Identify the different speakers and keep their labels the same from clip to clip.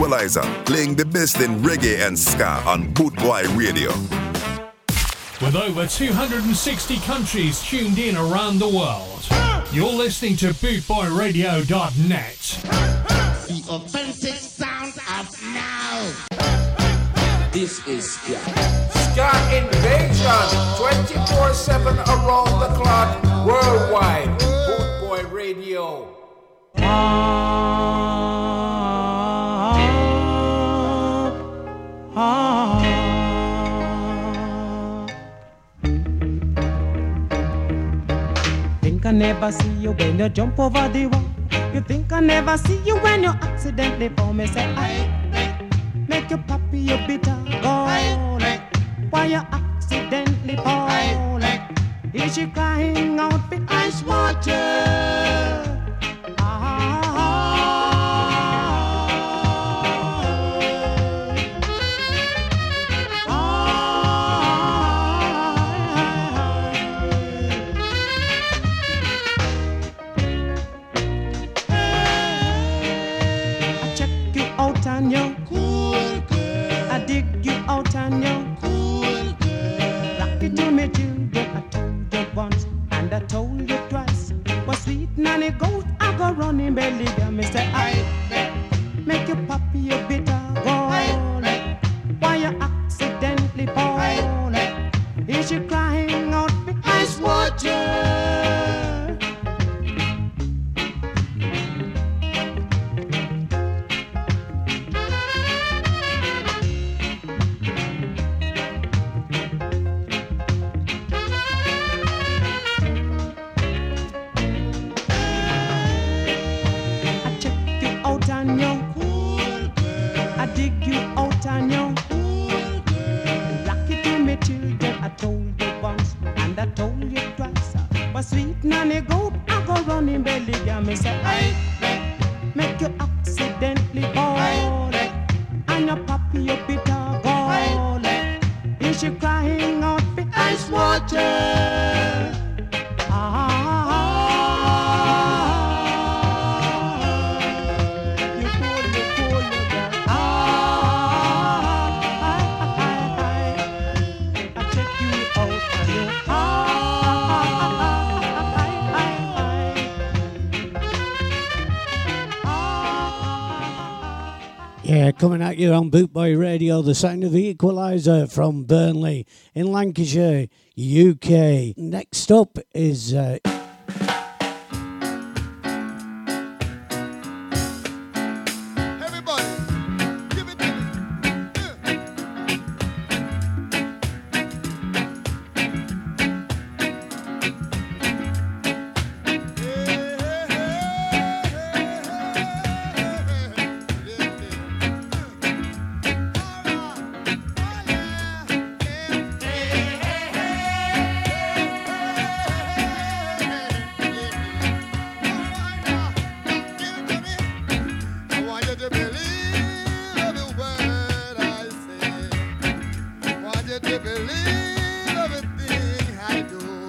Speaker 1: Equalizer, playing the best in reggae and ska on Bootboy Radio.
Speaker 2: With over 260 countries tuned in around the world, you're listening to BootboyRadio.net.
Speaker 3: The authentic sound of now.
Speaker 4: This is ska.
Speaker 5: Ska Invasion, 24-7 around the clock, worldwide. Bootboy Radio.
Speaker 6: Ah. I never see you when you jump over the wall. You think I never see you when you accidentally fall me. Say, I make your poppy, your bitter gone. Why you accidentally fall? Is she crying out for ice water? down
Speaker 7: in Belgium, Mr. you're on Bootboy Radio, the sound of the equaliser from Burnley in Lancashire, UK. Next up is. Uh
Speaker 8: you to believe everything I do.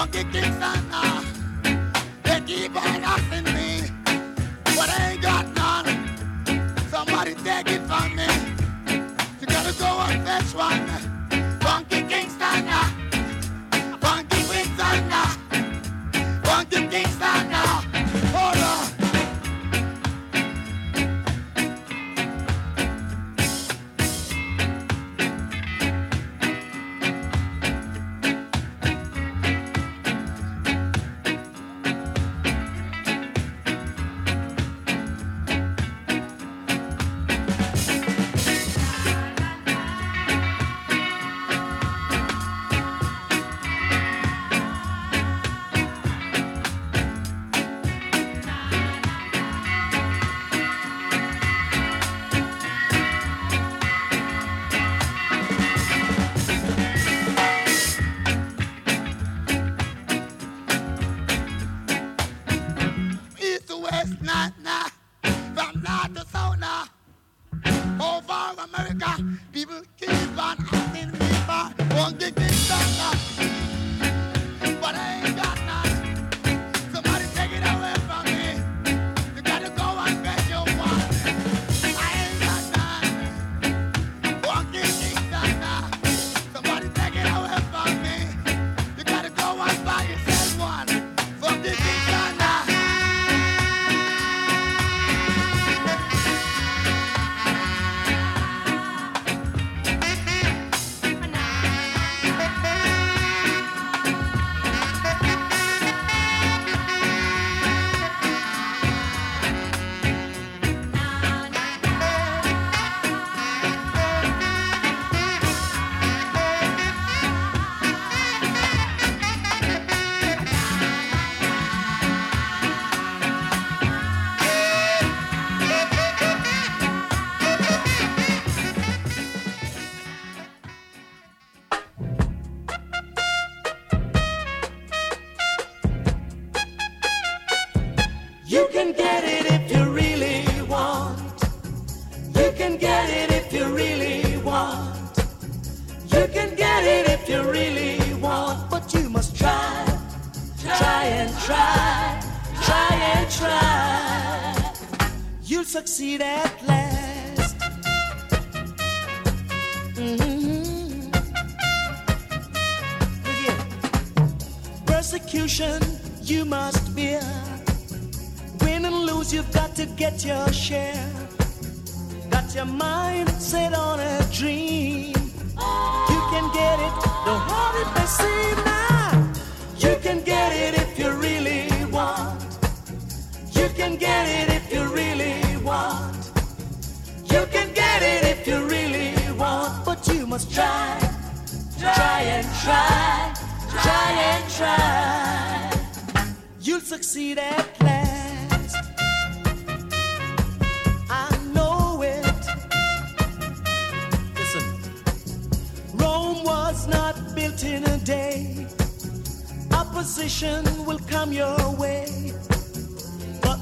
Speaker 8: funky kicks and uh, they keep on asking me, but I ain't got none. Somebody take it from me. You gotta go and fetch one.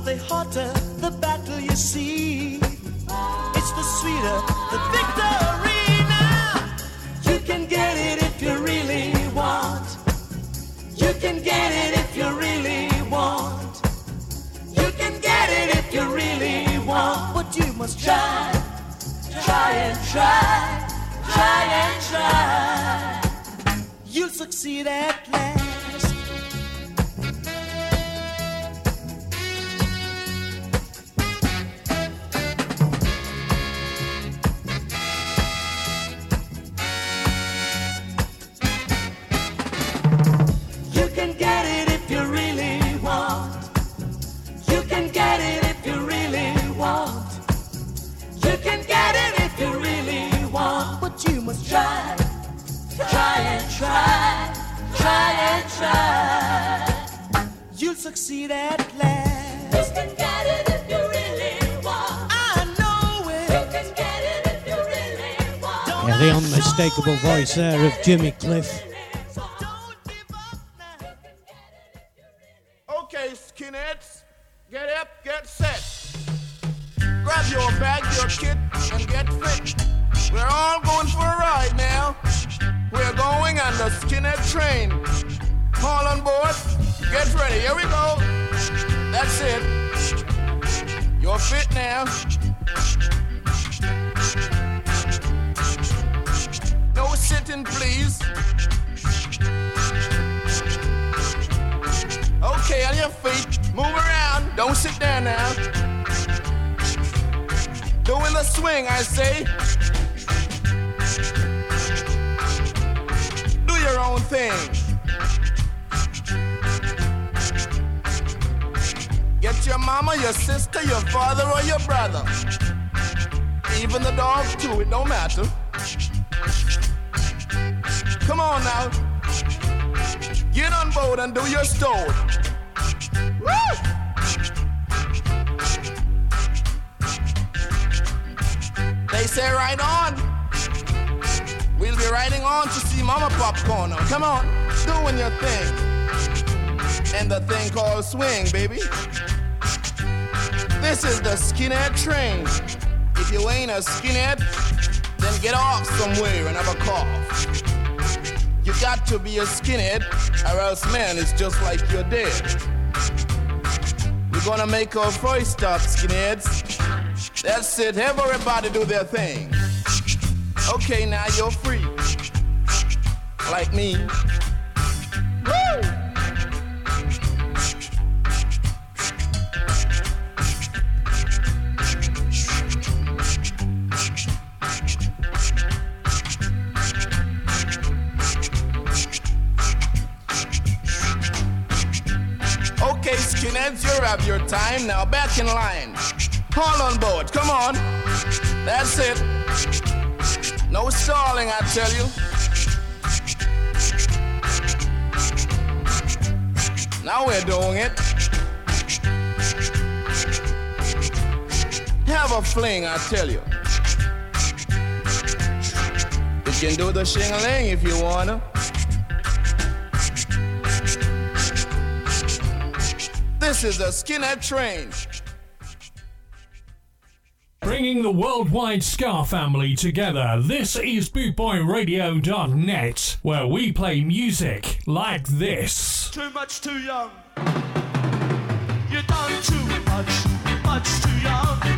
Speaker 9: the hotter the battle you see, it's the sweeter the victory. Now you can get it if you really want. You can get it if you really want. You can get it if you really want. But you must try, try and try, try and try. You'll succeed at last. Voice there of Jimmy Cliff.
Speaker 10: Do your own thing. Get your mama, your sister, your father, or your brother. Even the dog, too, it don't matter. Come on now. Get on board and do your story. Woo! Say right on. We'll be riding on to see Mama Popcorn. Come on, doing your thing. And the thing called swing, baby. This is the skinhead train. If you ain't a skinhead, then get off somewhere and have a cough. You got to be a skinhead, or else, man, it's just like you're dead. We're gonna make our voice stop, skinheads. That's it, everybody do their thing. Okay, now you're free. Like me. Woo! Okay, skinheads, you have your time. Now back in line. All on board, come on. That's it. No stalling, I tell you. Now we're doing it. Have a fling, I tell you. You can do the shing-a-ling if you wanna. This is the skinhead train.
Speaker 2: Bringing the worldwide Ska family together, this is bootboyradio.net, where we play music like this.
Speaker 11: Too much too young. You done too much, much too young.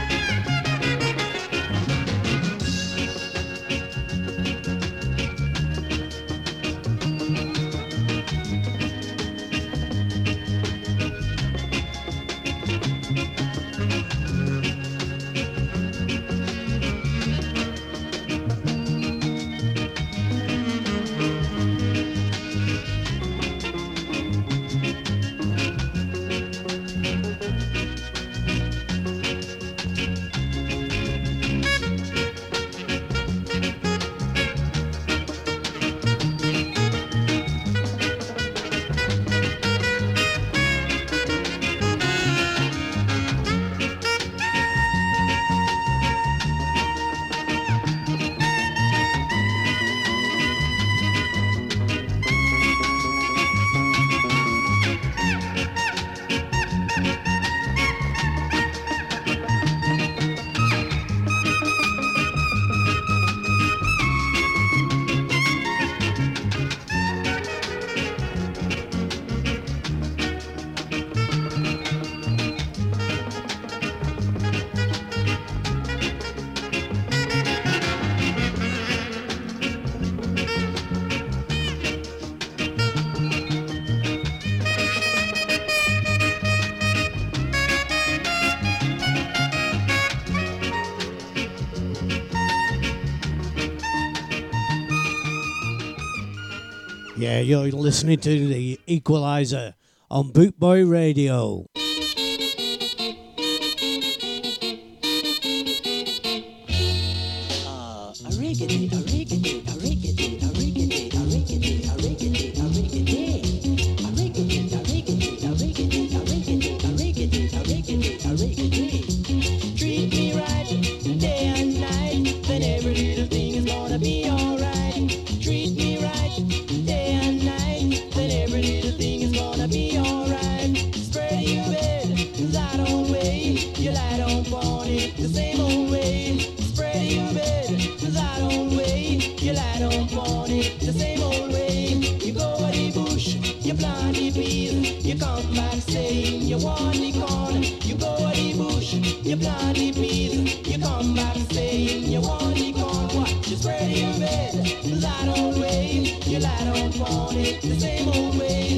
Speaker 7: You're listening to the Equalizer on Bootboy Radio.
Speaker 12: Uh, a a a. You come back saying you want it gone. What? You spread your bed. You lie on. You lie on want it. The same old way.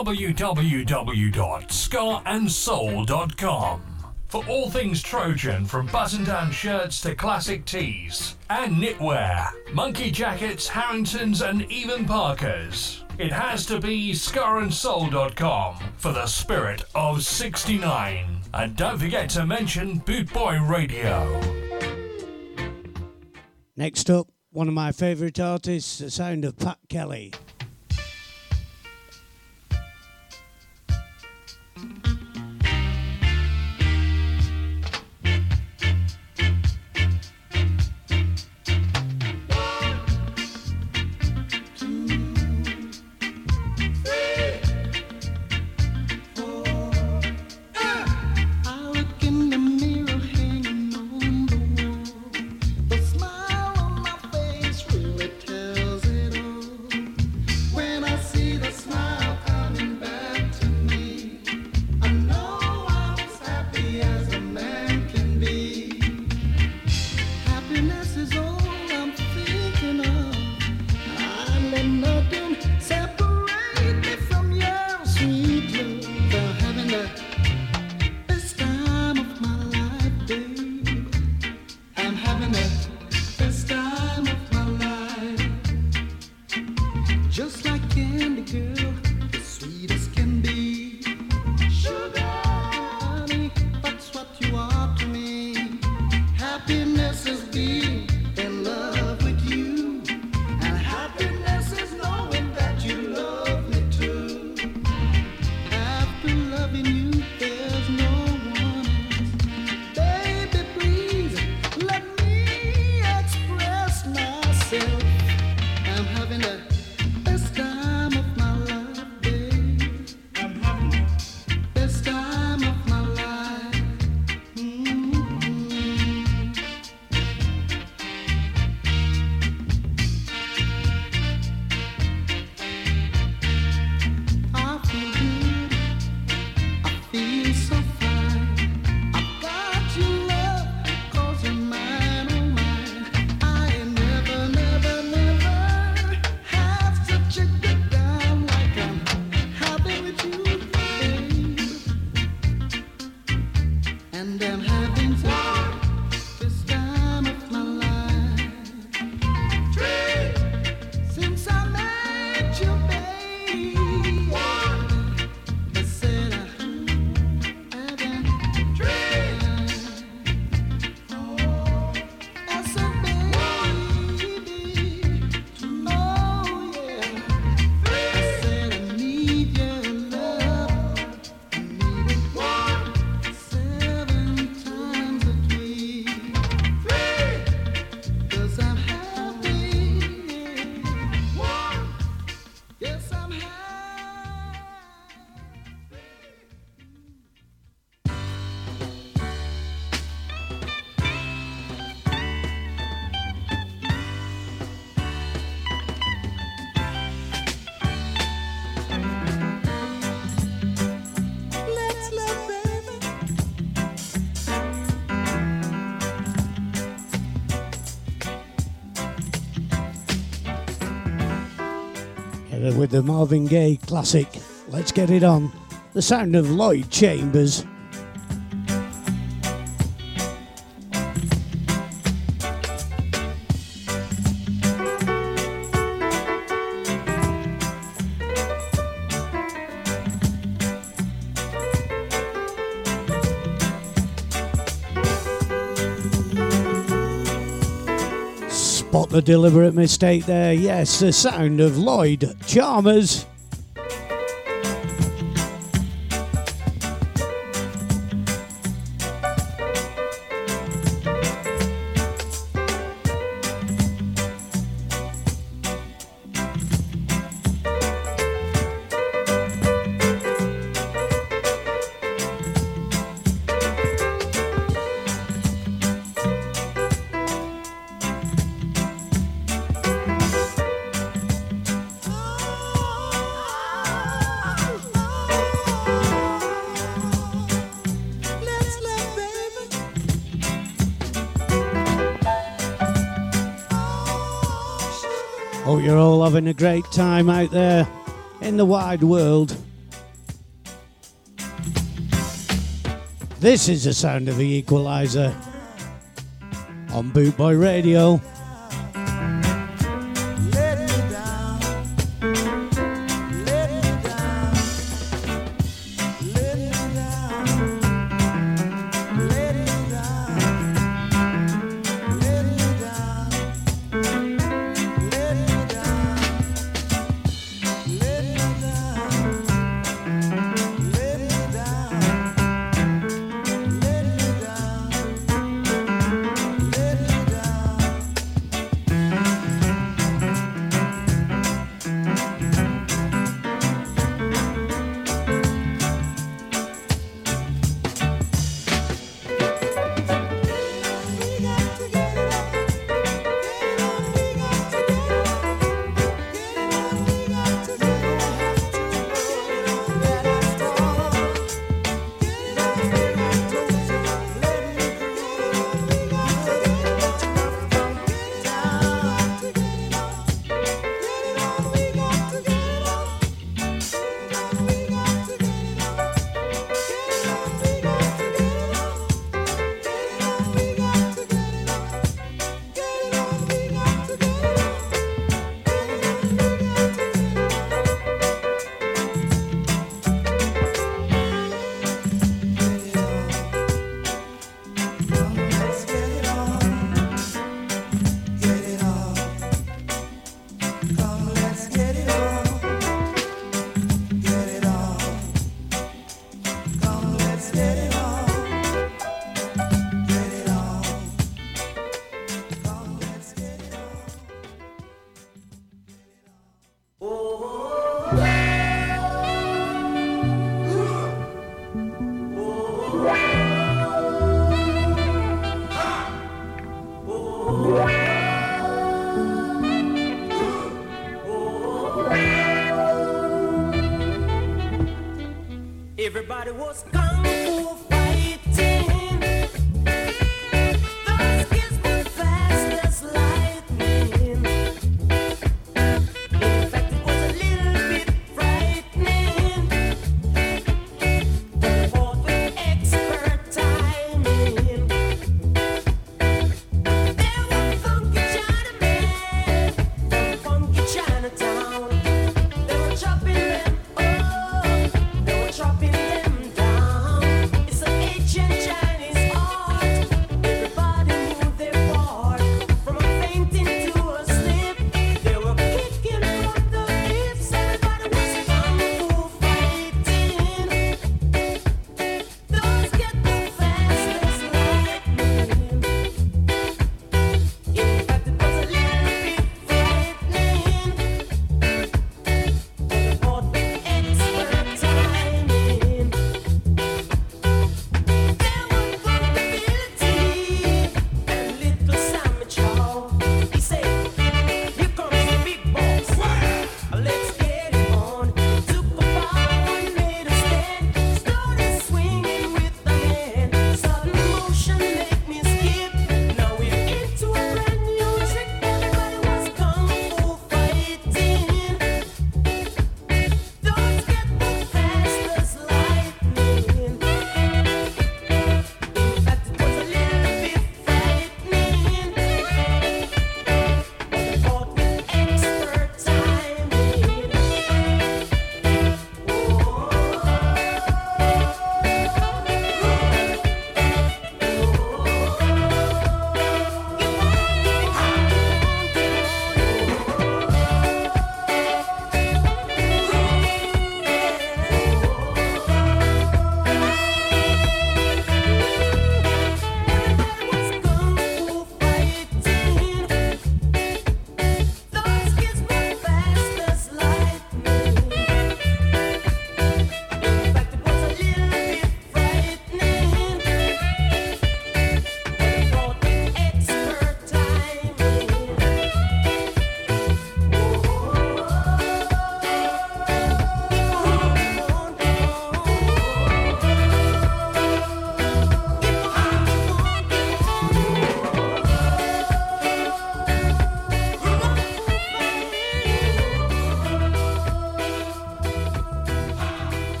Speaker 13: www.skaandsoul.com for
Speaker 2: all things Trojan, from button-down shirts to classic tees and knitwear, monkey jackets, Harringtons, and even Parkers. It has to be skaandsoul.com for the spirit of 69. And don't forget to mention Bootboy Radio.
Speaker 7: Next up, one of my favourite artists, the sound of Pat Kelly.
Speaker 12: the
Speaker 7: Marvin Gaye classic Let's Get It On, the sound of Lloyd Chambers. deliberate mistake there. Yes, the sound of Lloyd Chalmers. Hope you're all having a great time out there in the wide world. This is the sound of the equalizer on Bootboy Radio.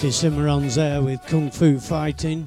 Speaker 14: Yeah, Cimarons there with Kung Fu Fighting.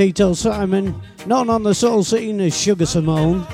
Speaker 12: Tito Simon. "None on the soul scene is Sugar Simone.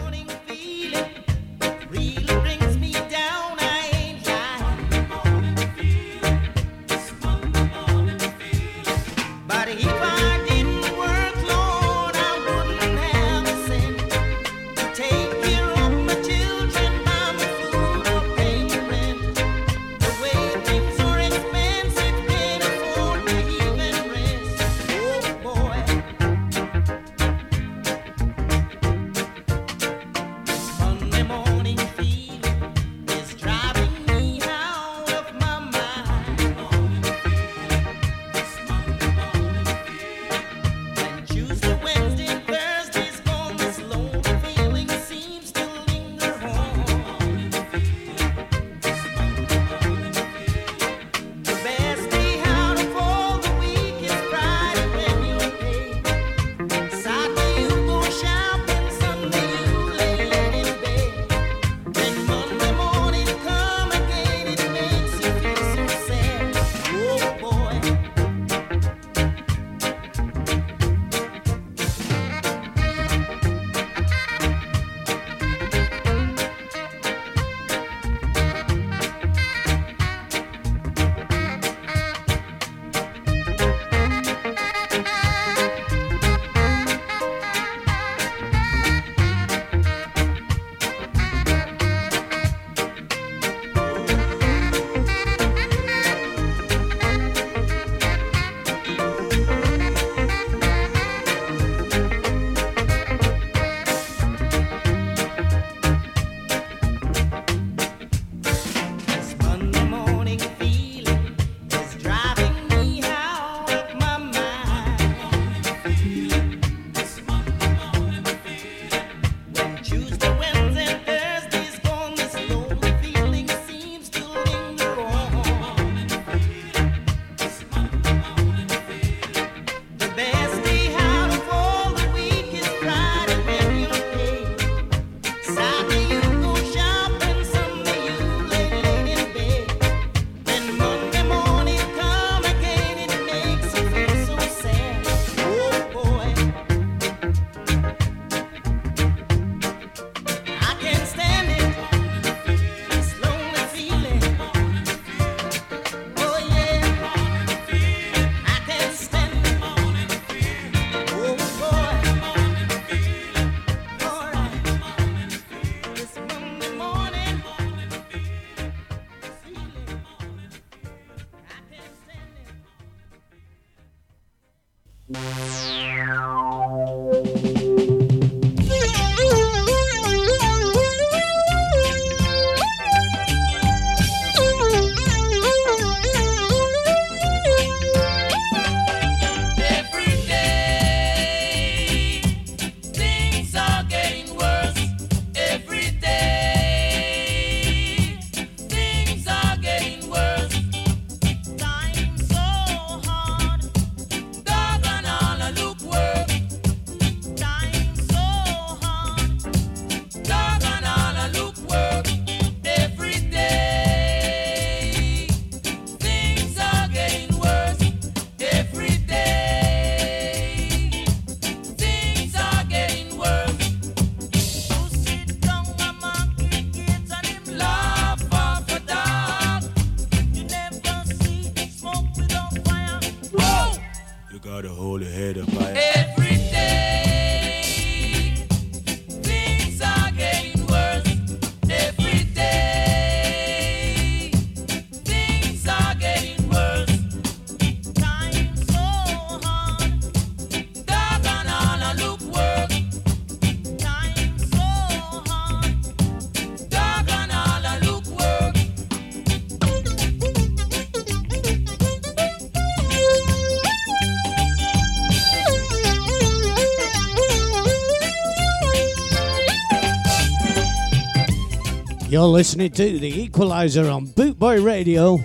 Speaker 15: You're listening to The Equalizer on Bootboy Radio.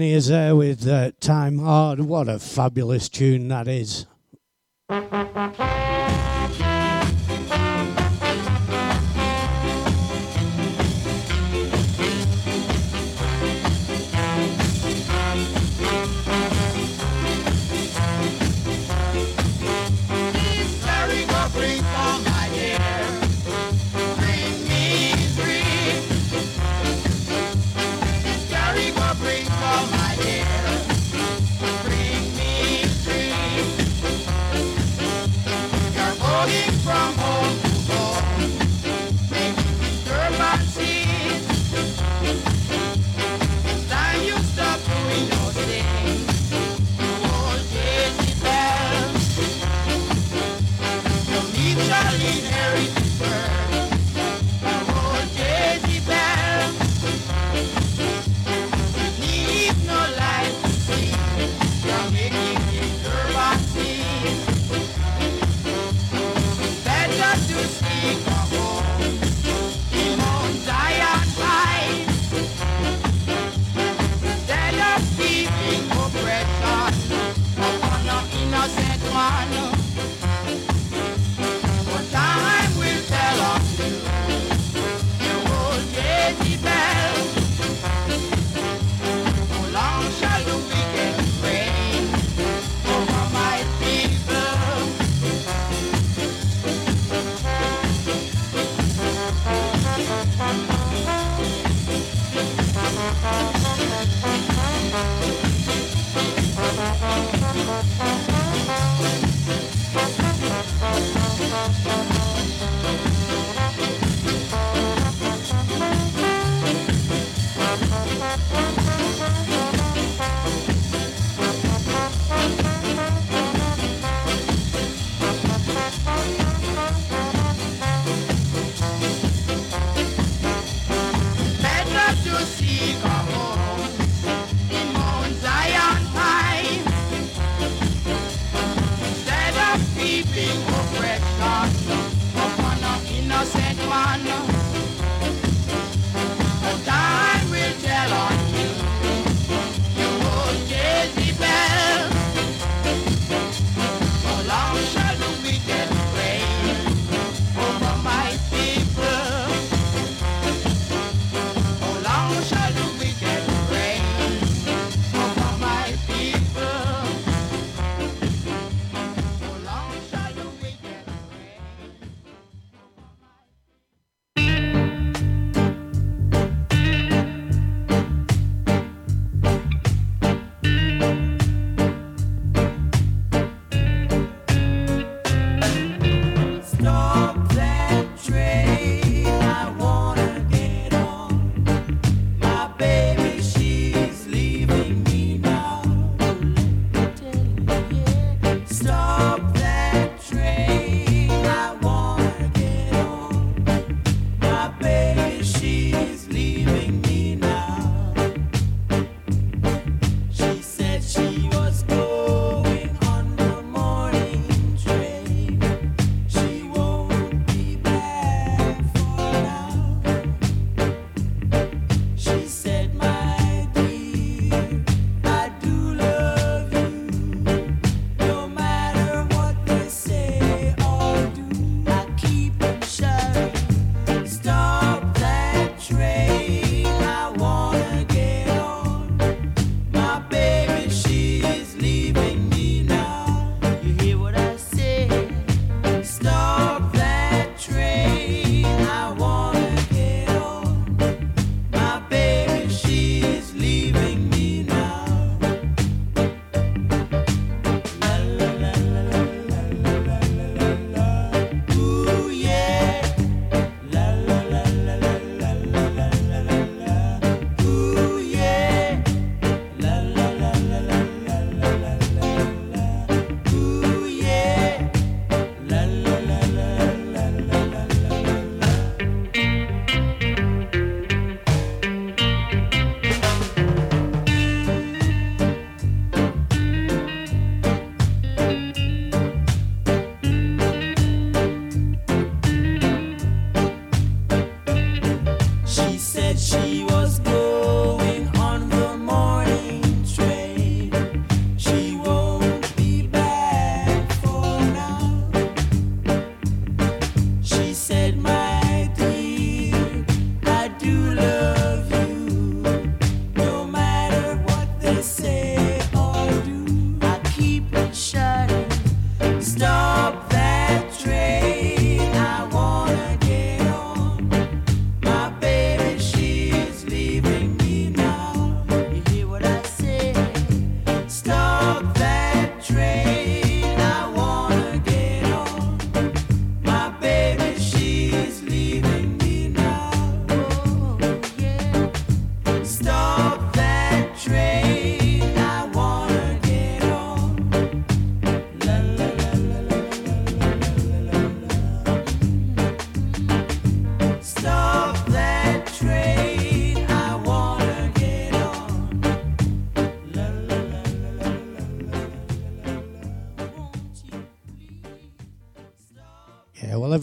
Speaker 15: He is there with uh, Time Hard. What a fabulous tune that is.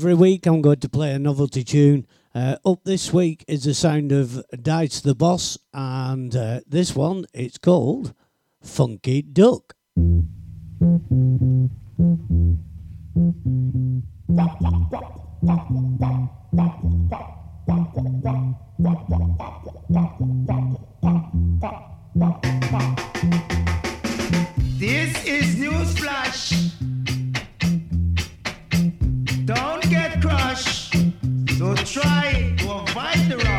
Speaker 16: every week I'm going to play a novelty tune. Uh, up this week is the sound of Dice the Boss, and uh, this one it's called Funky Duck.
Speaker 8: This is Newsflash. Don't so try to avoid the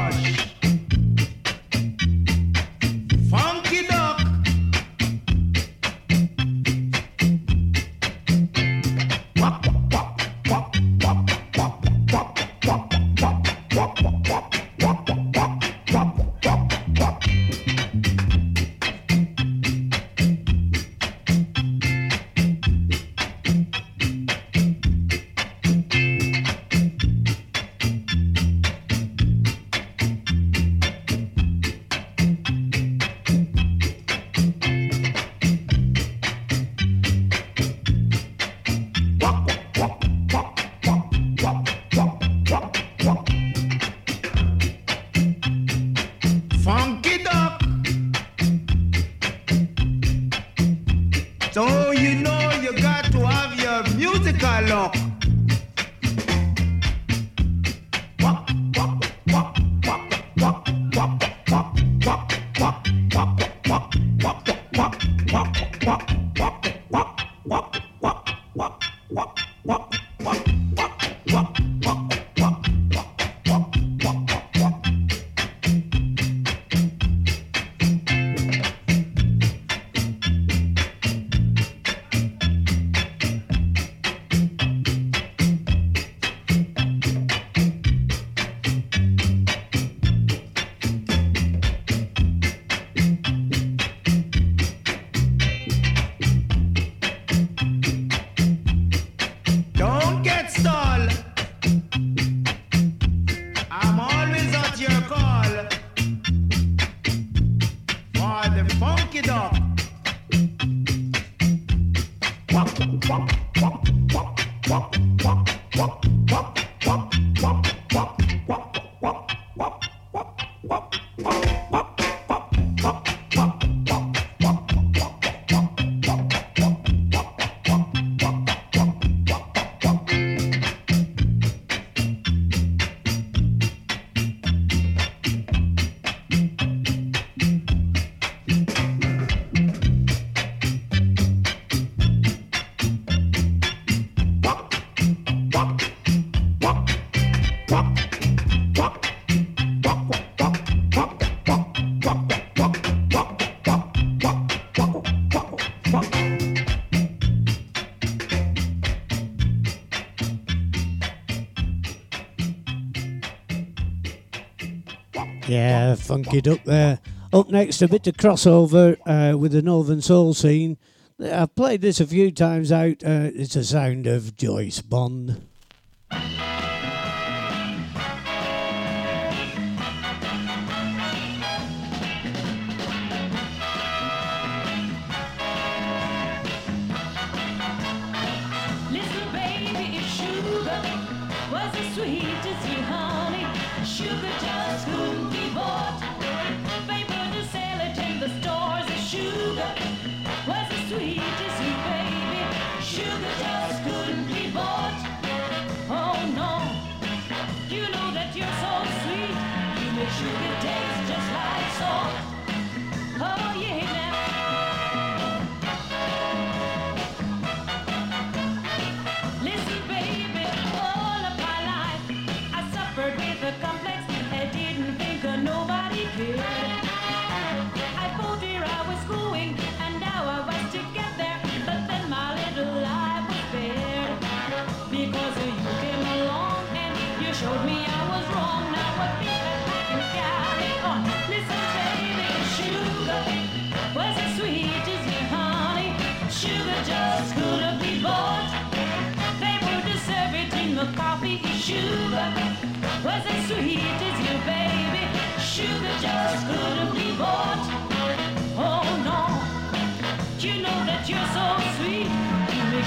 Speaker 16: Yeah, funky up there. Up next, a bit of crossover uh, with the Northern Soul scene. I've played this a few times out. Uh, it's a sound of Joyce Bond.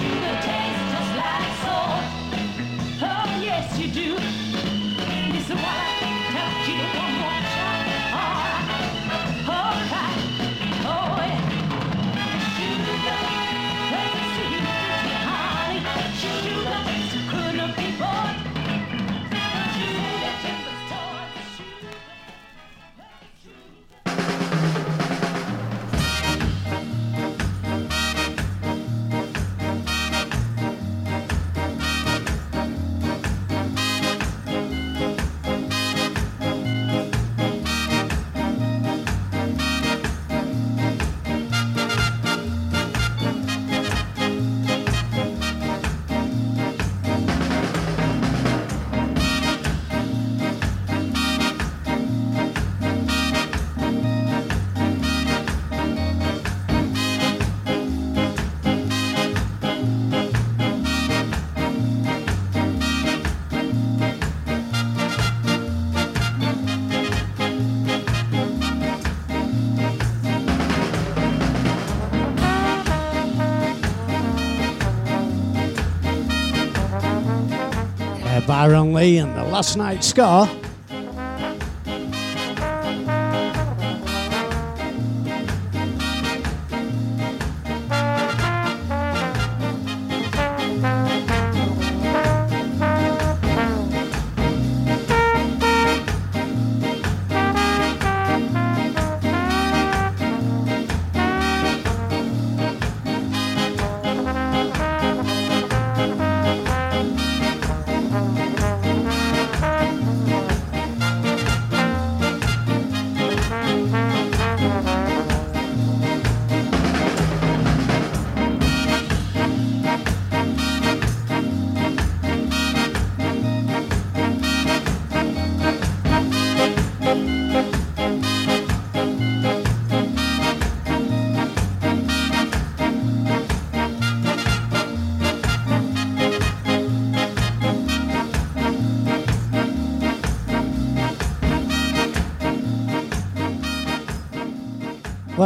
Speaker 17: You make sugar
Speaker 18: Byron Lee and the Last Night Scar.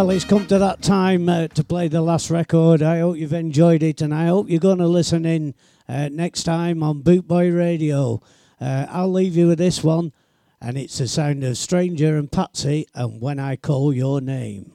Speaker 18: Well, it's come to that time uh, to play the last record. I hope you've enjoyed it, and I hope you're going to listen in uh, next time on Bootboy Radio. Uh, I'll leave you with this one, and it's the sound of Stranger and Patsy, and When I Call Your Name.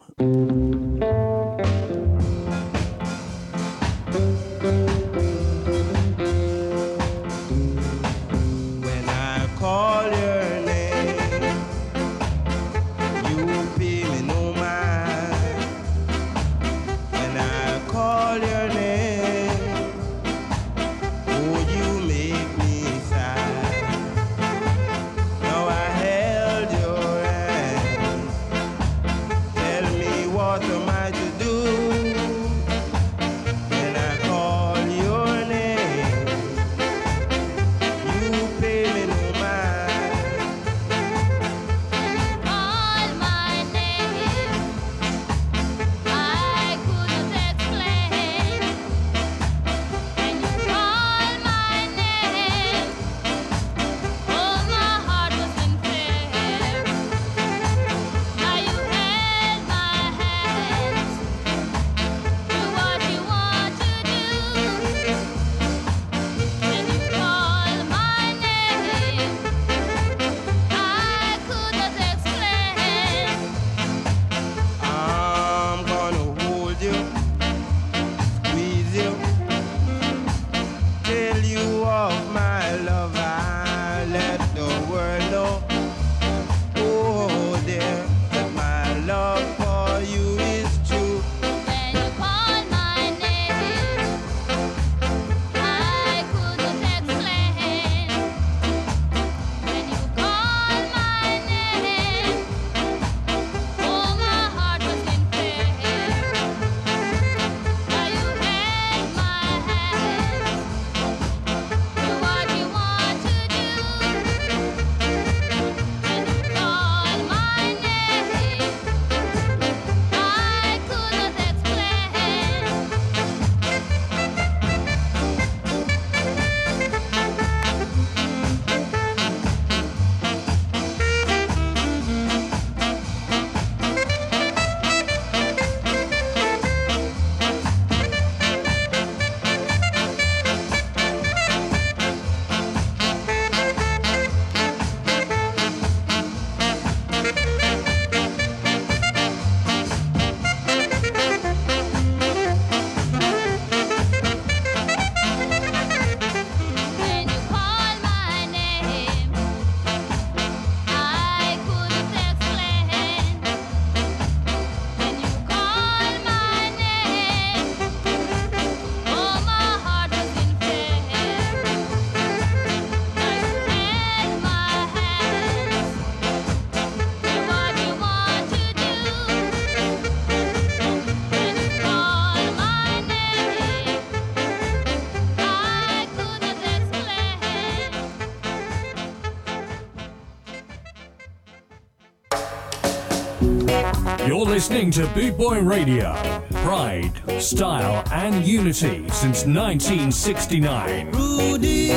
Speaker 2: Listening to Boot Boy Radio. Pride, style, and unity since 1969.
Speaker 19: Rudy,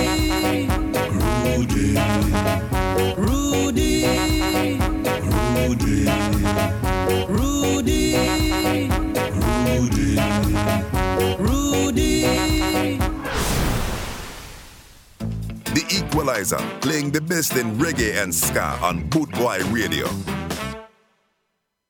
Speaker 19: Rudy, Rudy, Rudy, Rudy, Rudy, Rudy.
Speaker 1: The Equalizer, playing the best in reggae and ska on Bootboy Radio.